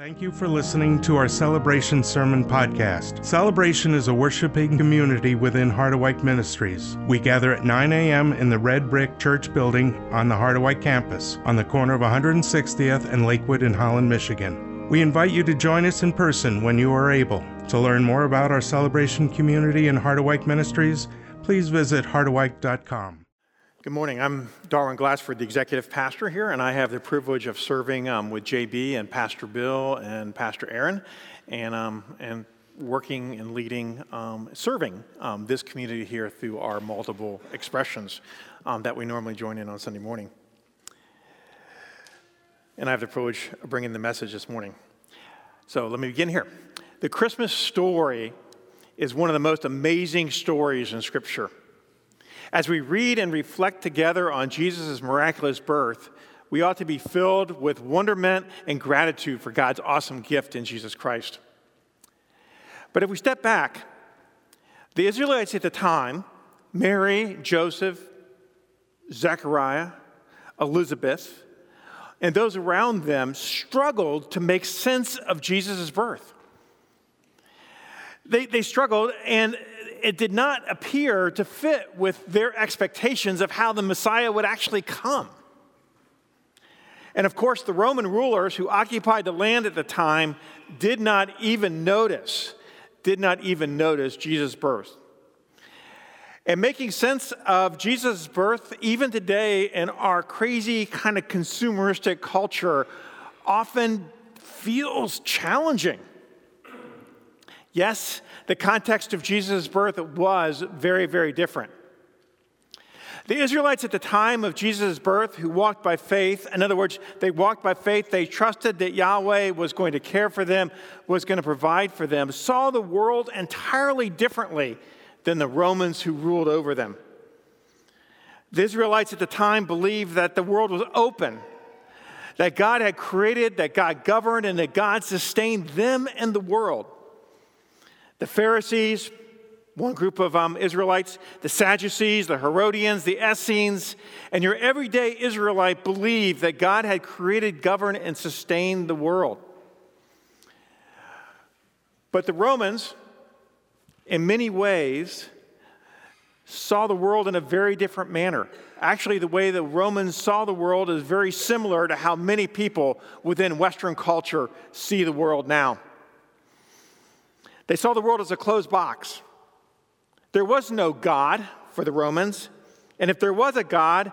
Thank you for listening to our Celebration Sermon Podcast. Celebration is a worshiping community within Harderwyk Ministries. We gather at 9 a.m. in the Red Brick Church building on the Harderwyk campus, on the corner of 160th and Lakewood in Holland, Michigan. We invite you to join us in person when you are able. To learn more about our celebration community and Harderwyk Ministries, please visit harderwyk.com. Good morning. I'm Darwin Glassford, the executive pastor here, and I have the privilege of serving um, with JB and Pastor Bill and Pastor Aaron, and um, and working and leading, um, serving um, this community here through our multiple expressions um, that we normally join in on Sunday morning. And I have the privilege of bringing the message this morning. So let me begin here. The Christmas story is one of the most amazing stories in Scripture. As we read and reflect together on Jesus' miraculous birth, we ought to be filled with wonderment and gratitude for God's awesome gift in Jesus Christ. But if we step back, the Israelites at the time, Mary, Joseph, Zechariah, Elizabeth, and those around them struggled to make sense of Jesus' birth. They, they struggled, and it did not appear to fit with their expectations of how the Messiah would actually come. And of course, the Roman rulers who occupied the land at the time did not even notice, did not even notice Jesus' birth. And making sense of Jesus' birth, even today in our crazy kind of consumeristic culture, often feels challenging. Yes, the context of Jesus' birth was very, very different. The Israelites at the time of Jesus' birth who walked by faith, in other words, they walked by faith, they trusted that Yahweh was going to care for them, was going to provide for them, saw the world entirely differently than the Romans who ruled over them. The Israelites at the time believed that the world was open, that God had created, that God governed, and that God sustained them and the world. The Pharisees, one group of um, Israelites, the Sadducees, the Herodians, the Essenes, and your everyday Israelite believed that God had created, governed, and sustained the world. But the Romans, in many ways, saw the world in a very different manner. Actually, the way the Romans saw the world is very similar to how many people within Western culture see the world now. They saw the world as a closed box. There was no God for the Romans. And if there was a God,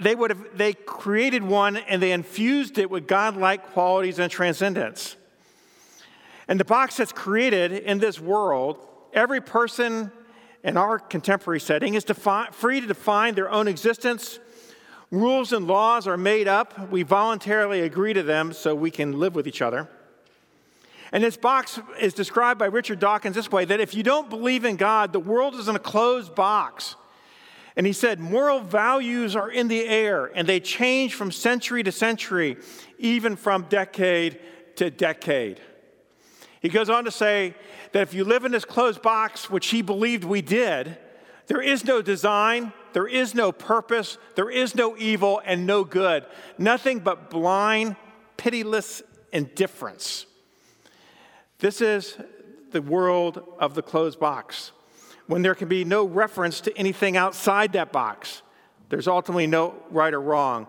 they would have they created one and they infused it with God-like qualities and transcendence. And the box that's created in this world, every person in our contemporary setting is defi- free to define their own existence. Rules and laws are made up. We voluntarily agree to them so we can live with each other. And this box is described by Richard Dawkins this way that if you don't believe in God, the world is in a closed box. And he said, moral values are in the air and they change from century to century, even from decade to decade. He goes on to say that if you live in this closed box, which he believed we did, there is no design, there is no purpose, there is no evil and no good. Nothing but blind, pitiless indifference. This is the world of the closed box, when there can be no reference to anything outside that box. There's ultimately no right or wrong.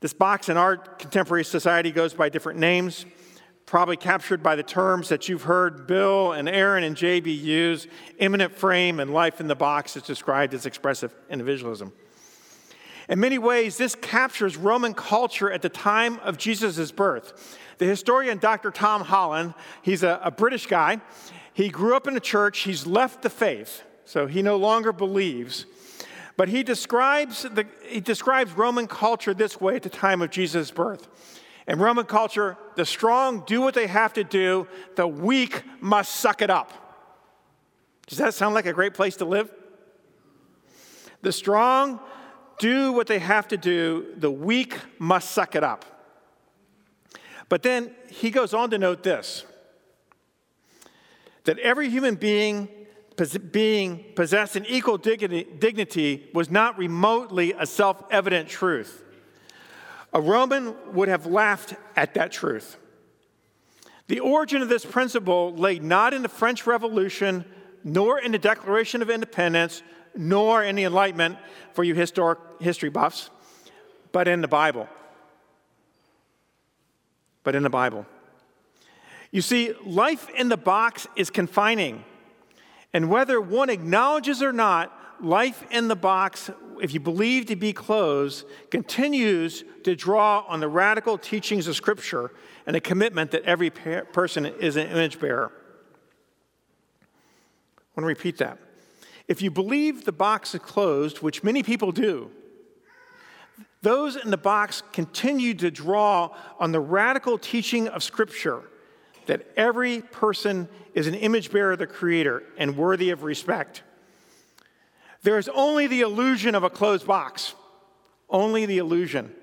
This box in our contemporary society goes by different names, probably captured by the terms that you've heard Bill and Aaron and JB use. Immanent frame and life in the box is described as expressive individualism. In many ways, this captures Roman culture at the time of Jesus' birth. The historian Dr. Tom Holland, he's a, a British guy. He grew up in a church, he's left the faith, so he no longer believes. But he describes, the, he describes Roman culture this way at the time of Jesus' birth. In Roman culture, the strong do what they have to do, the weak must suck it up. Does that sound like a great place to live? The strong do what they have to do, the weak must suck it up. But then he goes on to note this that every human being being possessed in equal dignity, dignity was not remotely a self evident truth. A Roman would have laughed at that truth. The origin of this principle lay not in the French Revolution, nor in the Declaration of Independence, nor in the Enlightenment for you historic history buffs, but in the Bible. But in the Bible. You see, life in the box is confining. And whether one acknowledges or not, life in the box, if you believe to be closed, continues to draw on the radical teachings of Scripture and the commitment that every person is an image bearer. I want to repeat that. If you believe the box is closed, which many people do, those in the box continue to draw on the radical teaching of Scripture that every person is an image bearer of the Creator and worthy of respect. There is only the illusion of a closed box, only the illusion.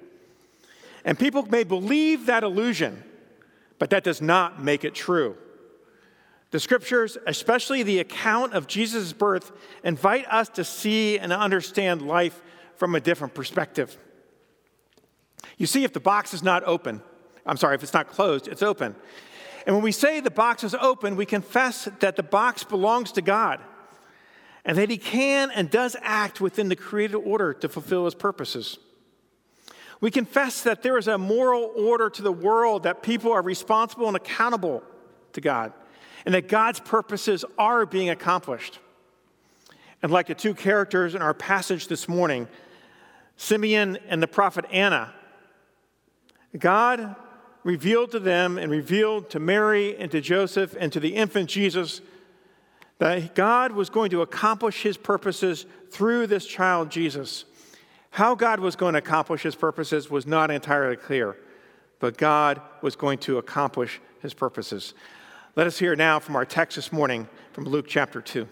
And people may believe that illusion, but that does not make it true. The scriptures, especially the account of Jesus' birth, invite us to see and understand life from a different perspective. You see, if the box is not open, I'm sorry, if it's not closed, it's open. And when we say the box is open, we confess that the box belongs to God and that He can and does act within the created order to fulfill His purposes. We confess that there is a moral order to the world, that people are responsible and accountable to God, and that God's purposes are being accomplished. And like the two characters in our passage this morning, Simeon and the prophet Anna, God revealed to them and revealed to Mary and to Joseph and to the infant Jesus that God was going to accomplish his purposes through this child Jesus. How God was going to accomplish his purposes was not entirely clear, but God was going to accomplish his purposes. Let us hear now from our text this morning from Luke chapter 2.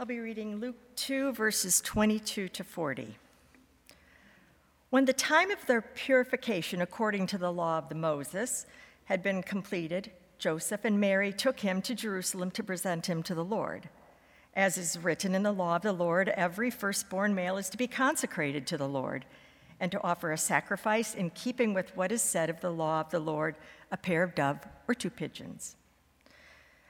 I'll be reading Luke 2, verses 22 to 40. When the time of their purification according to the law of the Moses had been completed, Joseph and Mary took him to Jerusalem to present him to the Lord. As is written in the law of the Lord, every firstborn male is to be consecrated to the Lord and to offer a sacrifice in keeping with what is said of the law of the Lord, a pair of dove or two pigeons.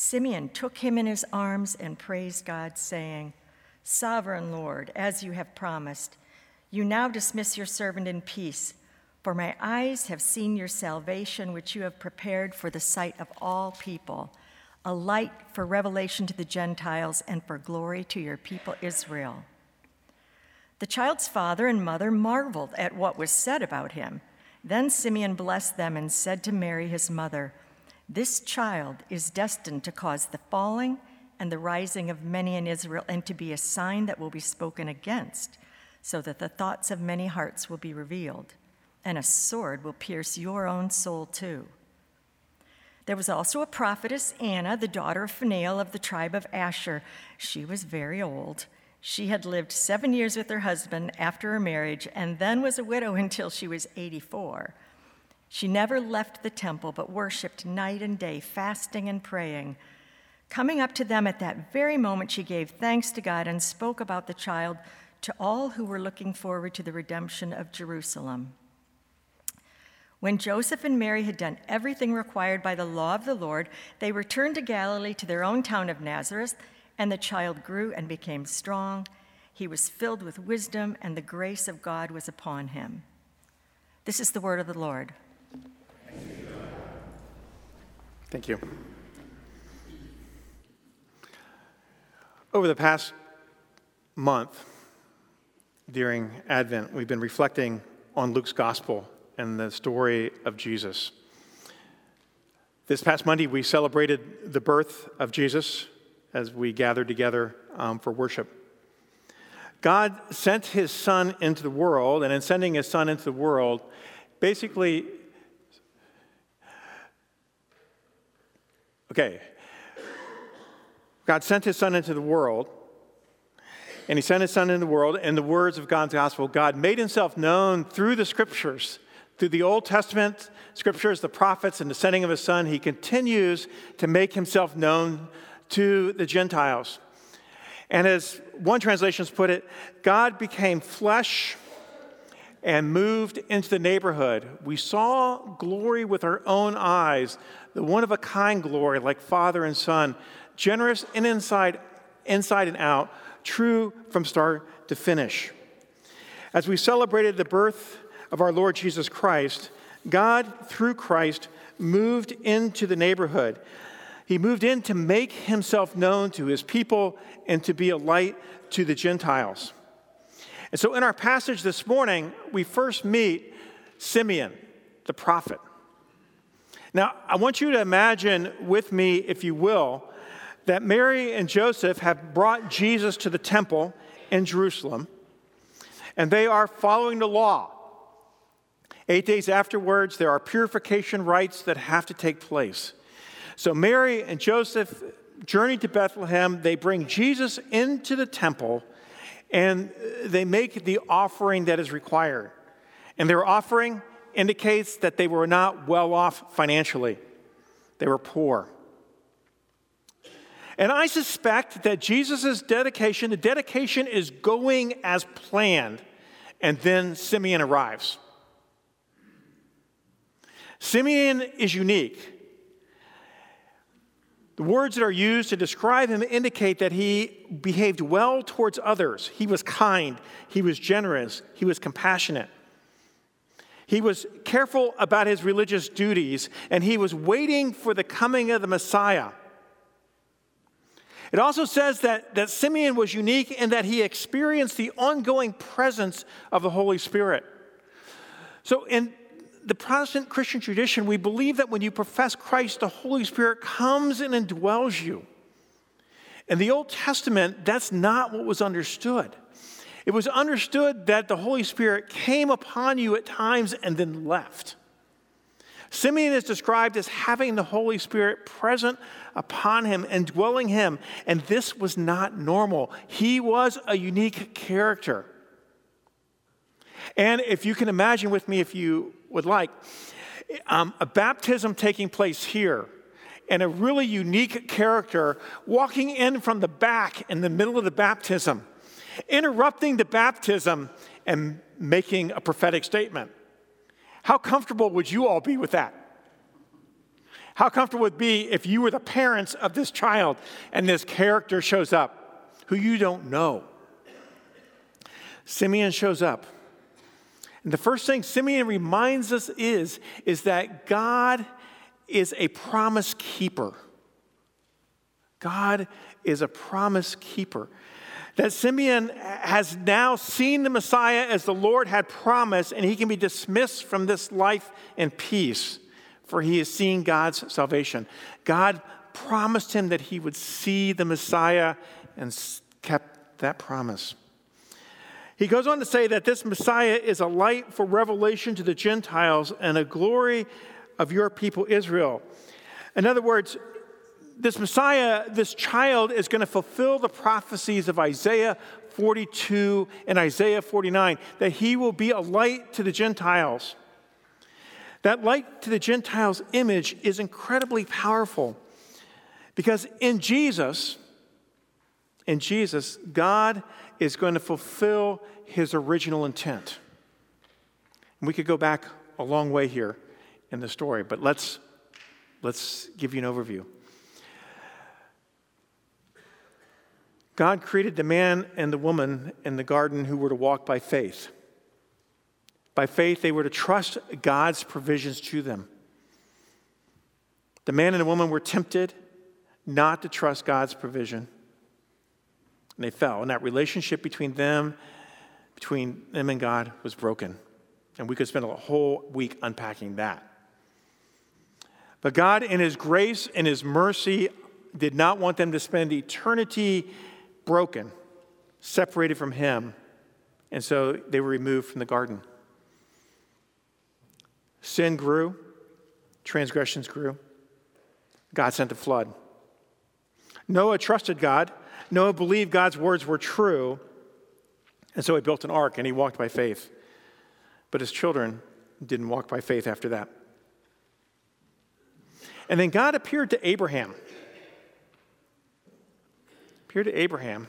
Simeon took him in his arms and praised God, saying, Sovereign Lord, as you have promised, you now dismiss your servant in peace, for my eyes have seen your salvation, which you have prepared for the sight of all people, a light for revelation to the Gentiles and for glory to your people Israel. The child's father and mother marveled at what was said about him. Then Simeon blessed them and said to Mary, his mother, this child is destined to cause the falling and the rising of many in Israel and to be a sign that will be spoken against, so that the thoughts of many hearts will be revealed, and a sword will pierce your own soul too. There was also a prophetess, Anna, the daughter of Phanuel of the tribe of Asher. She was very old. She had lived seven years with her husband after her marriage and then was a widow until she was 84. She never left the temple, but worshiped night and day, fasting and praying. Coming up to them at that very moment, she gave thanks to God and spoke about the child to all who were looking forward to the redemption of Jerusalem. When Joseph and Mary had done everything required by the law of the Lord, they returned to Galilee to their own town of Nazareth, and the child grew and became strong. He was filled with wisdom, and the grace of God was upon him. This is the word of the Lord. Thank you. Over the past month, during Advent, we've been reflecting on Luke's gospel and the story of Jesus. This past Monday, we celebrated the birth of Jesus as we gathered together um, for worship. God sent his son into the world, and in sending his son into the world, basically, okay, God sent his son into the world, and he sent his son into the world, and the words of God's gospel, God made himself known through the scriptures, through the Old Testament scriptures, the prophets, and the sending of his son. He continues to make himself known to the Gentiles. And as one translation has put it, God became flesh and moved into the neighborhood. We saw glory with our own eyes, the one of a kind glory, like Father and Son, generous and inside, inside and out, true from start to finish. As we celebrated the birth of our Lord Jesus Christ, God, through Christ, moved into the neighborhood. He moved in to make himself known to his people and to be a light to the Gentiles. And so in our passage this morning, we first meet Simeon, the prophet. Now, I want you to imagine with me, if you will, that Mary and Joseph have brought Jesus to the temple in Jerusalem, and they are following the law. Eight days afterwards, there are purification rites that have to take place. So Mary and Joseph journey to Bethlehem. They bring Jesus into the temple and they make the offering that is required. And their offering indicates that they were not well off financially, they were poor. And I suspect that Jesus' dedication, the dedication is going as planned, and then Simeon arrives. Simeon is unique. The words that are used to describe him indicate that he behaved well towards others. He was kind, he was generous, he was compassionate. He was careful about his religious duties, and he was waiting for the coming of the Messiah. It also says that, that Simeon was unique in that he experienced the ongoing presence of the Holy Spirit. So, in the Protestant Christian tradition, we believe that when you profess Christ, the Holy Spirit comes and indwells you. In the Old Testament, that's not what was understood. It was understood that the Holy Spirit came upon you at times and then left. Simeon is described as having the Holy Spirit present upon him and dwelling him, and this was not normal. He was a unique character. And if you can imagine with me, if you would like, um, a baptism taking place here and a really unique character walking in from the back in the middle of the baptism, interrupting the baptism and making a prophetic statement. How comfortable would you all be with that? How comfortable would be if you were the parents of this child and this character shows up who you don't know? Simeon shows up. And the first thing Simeon reminds us is, is that God is a promise keeper. God is a promise keeper. That Simeon has now seen the Messiah as the Lord had promised, and he can be dismissed from this life in peace, for he has seen God's salvation. God promised him that he would see the Messiah and kept that promise. He goes on to say that this Messiah is a light for revelation to the Gentiles and a glory of your people Israel. In other words, this Messiah, this child, is going to fulfill the prophecies of Isaiah 42 and Isaiah 49 that he will be a light to the Gentiles. That light to the Gentiles image is incredibly powerful because in Jesus, in Jesus, God is going to fulfill his original intent. And we could go back a long way here in the story, but let's, let's give you an overview. God created the man and the woman in the garden who were to walk by faith. By faith, they were to trust God's provisions to them. The man and the woman were tempted not to trust God's provision and they fell. And that relationship between them, between them and God, was broken. And we could spend a whole week unpacking that. But God, in His grace and His mercy, did not want them to spend eternity broken. separated from him, and so they were removed from the garden. Sin grew, transgressions grew. God sent a flood. Noah trusted God. Noah believed God's words were true, and so he built an ark and he walked by faith. But his children didn't walk by faith after that. And then God appeared to Abraham. Appeared to Abraham.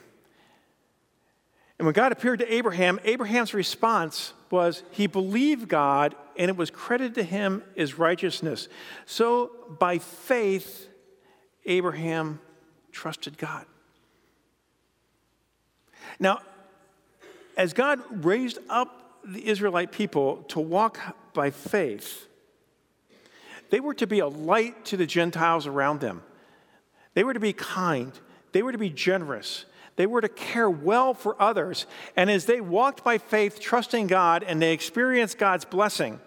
And when God appeared to Abraham, Abraham's response was he believed God and it was credited to him as righteousness. So by faith, Abraham trusted God. Now, as God raised up the Israelite people to walk by faith, they were to be a light to the Gentiles around them. They were to be kind. They were to be generous. They were to care well for others. And as they walked by faith, trusting God, and they experienced God's blessing,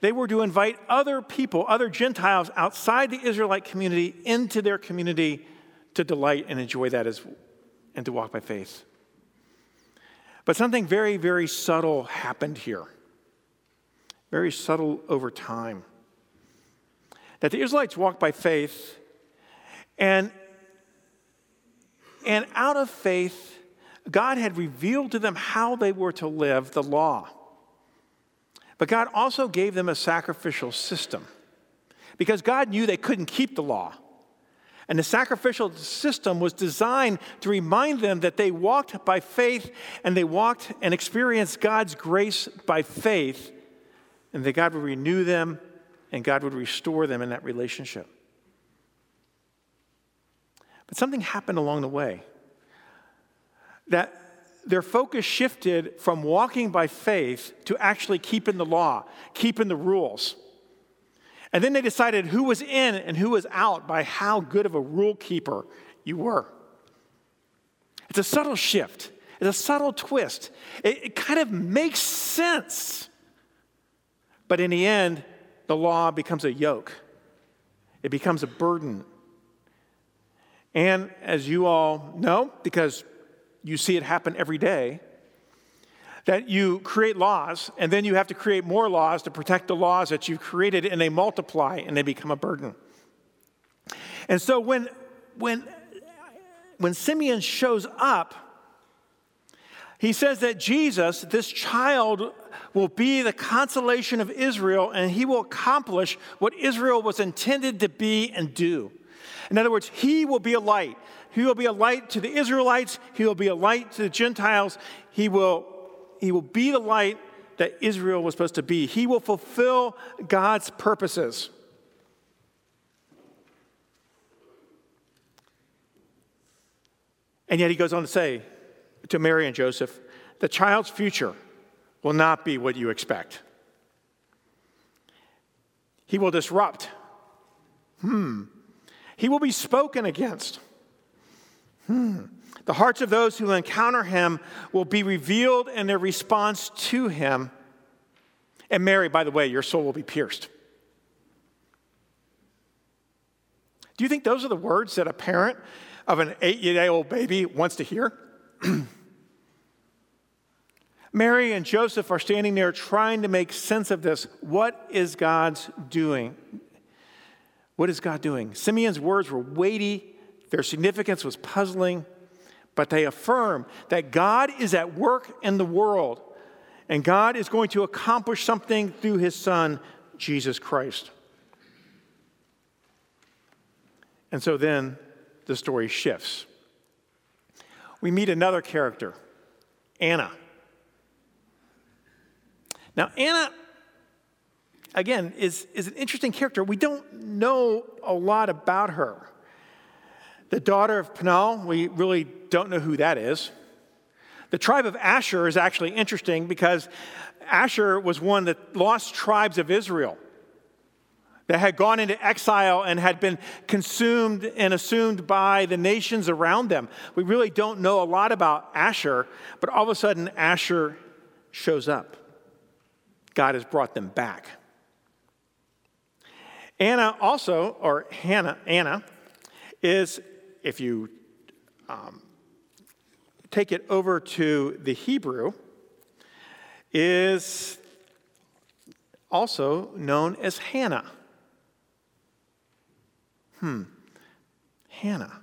they were to invite other people, other Gentiles outside the Israelite community into their community to delight and enjoy that as, and to walk by faith. But something very, very subtle happened here. Very subtle over time. That the Israelites walked by faith, and, and out of faith, God had revealed to them how they were to live the law. But God also gave them a sacrificial system because God knew they couldn't keep the law. And the sacrificial system was designed to remind them that they walked by faith and they walked and experienced God's grace by faith, and that God would renew them and God would restore them in that relationship. But something happened along the way that their focus shifted from walking by faith to actually keeping the law, keeping the rules. And then they decided who was in and who was out by how good of a rule keeper you were. It's a subtle shift, it's a subtle twist. It, it kind of makes sense. But in the end, the law becomes a yoke, it becomes a burden. And as you all know, because you see it happen every day, that you create laws and then you have to create more laws to protect the laws that you've created and they multiply and they become a burden. And so when, when, when Simeon shows up, he says that Jesus, this child, will be the consolation of Israel and he will accomplish what Israel was intended to be and do. In other words, he will be a light. He will be a light to the Israelites, he will be a light to the Gentiles, he will he will be the light that Israel was supposed to be. He will fulfill God's purposes. And yet he goes on to say to Mary and Joseph, the child's future will not be what you expect. He will disrupt. Hmm. He will be spoken against. Hmm. The hearts of those who encounter him will be revealed in their response to him. And Mary, by the way, your soul will be pierced. Do you think those are the words that a parent of an eight year old baby wants to hear? Mary and Joseph are standing there trying to make sense of this. What is God's doing? What is God doing? Simeon's words were weighty, their significance was puzzling but they affirm that God is at work in the world and God is going to accomplish something through his Son, Jesus Christ. And so then the story shifts. We meet another character, Anna. Now, Anna, again, is, is an interesting character. We don't know a lot about her. The daughter of Penuel, we really don't know who that is. The tribe of Asher is actually interesting because Asher was one of the lost tribes of Israel that had gone into exile and had been consumed and assumed by the nations around them. We really don't know a lot about Asher, but all of a sudden, Asher shows up. God has brought them back. Anna also, or Hannah, Anna, is if you um, take it over to the Hebrew is also known as Hannah. Hmm. Hannah.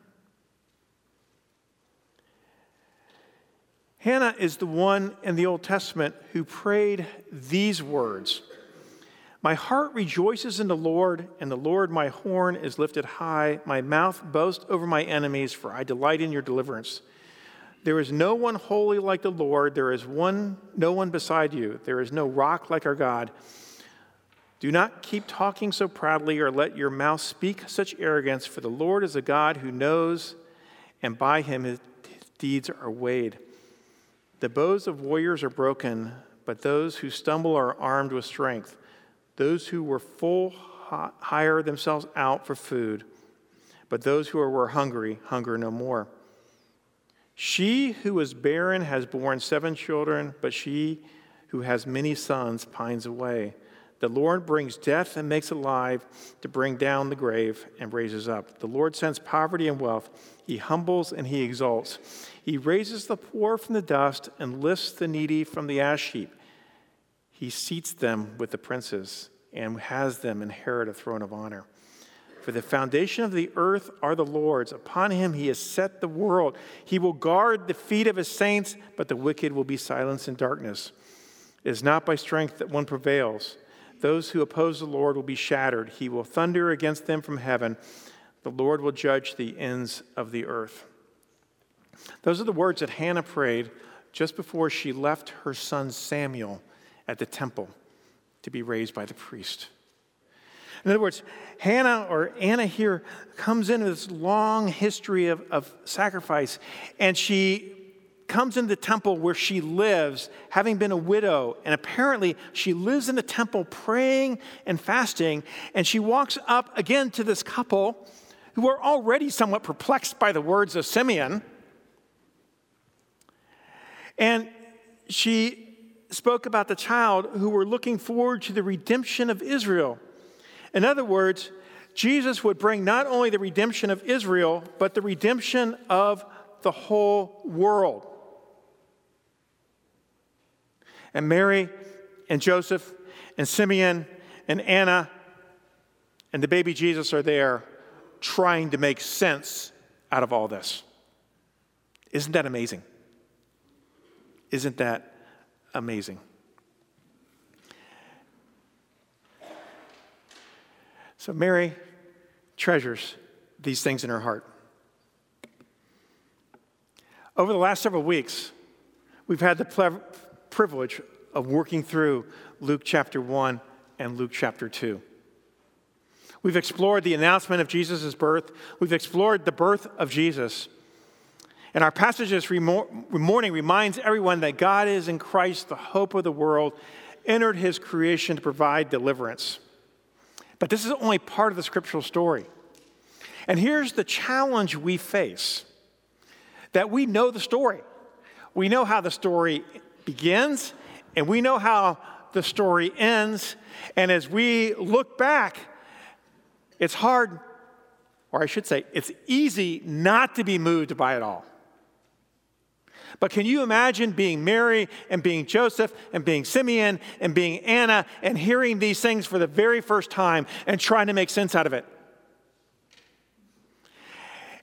Hannah is the one in the Old Testament who prayed these words My heart rejoices in the Lord, and the Lord my horn is lifted high. My mouth boasts over my enemies, for I delight in your deliverance. There is no one holy like the Lord. There is one, no one beside you. There is no rock like our God. Do not keep talking so proudly or let your mouth speak such arrogance, for the Lord is a God who knows, and by him his deeds are weighed. The bows of warriors are broken, but those who stumble are armed with strength. Those who were full hire themselves out for food, but those who were hungry hunger no more. She who was barren has borne seven children, but she who has many sons pines away. The Lord brings death and makes alive to bring down the grave and raises up. The Lord sends poverty and wealth. He humbles and he exalts. He raises the poor from the dust and lifts the needy from the ash heap. He seats them with the princes and has them inherit a throne of honor. For the foundation of the earth are the Lord's. Upon him he has set the world. He will guard the feet of his saints, but the wicked will be silenced in darkness. It is not by strength that one prevails. Those who oppose the Lord will be shattered. He will thunder against them from heaven. The Lord will judge the ends of the earth. Those are the words that Hannah prayed just before she left her son Samuel at the temple to be raised by the priest. In other words, Hannah or Anna here comes into this long history of, of sacrifice, and she comes into the temple where she lives, having been a widow, and apparently she lives in the temple praying and fasting, and she walks up again to this couple who are already somewhat perplexed by the words of Simeon. And she spoke about the child who were looking forward to the redemption of Israel. In other words, Jesus would bring not only the redemption of Israel, but the redemption of the whole world. And Mary and Joseph and Simeon and Anna and the baby Jesus are there trying to make sense out of all this. Isn't that amazing? Isn't that amazing? So Mary treasures these things in her heart. Over the last several weeks, we've had the privilege of working through Luke chapter 1 and Luke chapter 2. We've explored the announcement of Jesus' birth, we've explored the birth of Jesus. And our passage this morning reminds everyone that God is in Christ, the hope of the world, entered his creation to provide deliverance. But this is only part of the scriptural story. And here's the challenge we face that we know the story. We know how the story begins, and we know how the story ends. And as we look back, it's hard, or I should say, it's easy not to be moved by it all. But can you imagine being Mary and being Joseph and being Simeon and being Anna and hearing these things for the very first time and trying to make sense out of it?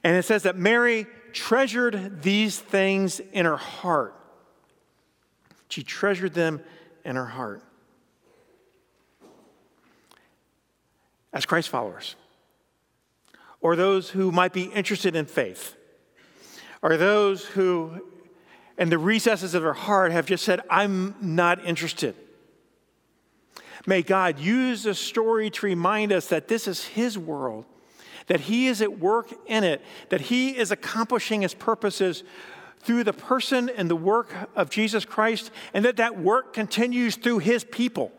And it says that Mary treasured these things in her heart. She treasured them in her heart. As Christ followers, or those who might be interested in faith, or those who, in the recesses of their heart, have just said, I'm not interested. May God use this story to remind us that this is His world, that He is at work in it, that He is accomplishing His purposes through the person and the work of Jesus Christ, and that that work continues through his people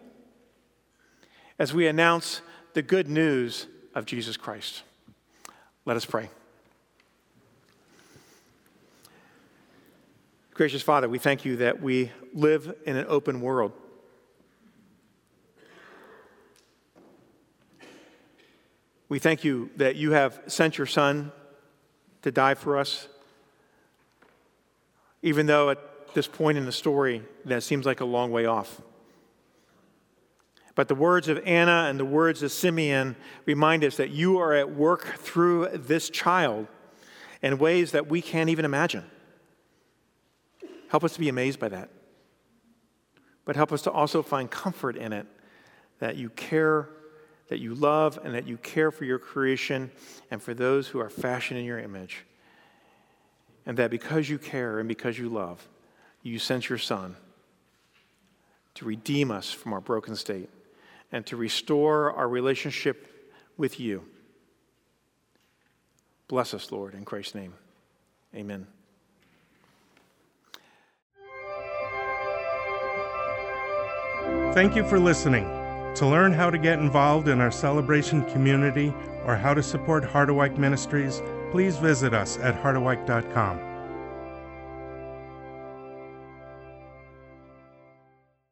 as we announce the good news of Jesus Christ. Let us pray. Gracious Father, we thank you that we live in an open world. We thank you that you have sent your Son to die for us even though at this point in the story that seems like a long way off. But the words of Anna and the words of Simeon remind us that you are at work through this child in ways that we can't even imagine. Help us to be amazed by that. But help us to also find comfort in it that you care, that you love, and that you care for your creation and for those who are fashioned in your image. And that because you care and because you love, you sent your Son to redeem us from our broken state and to restore our relationship with you. Bless us, Lord, in Christ's name. Amen. Thank you for listening. To learn how to get involved in our celebration community or how to support Harderwyk Ministries, please visit us at harderwyk.com.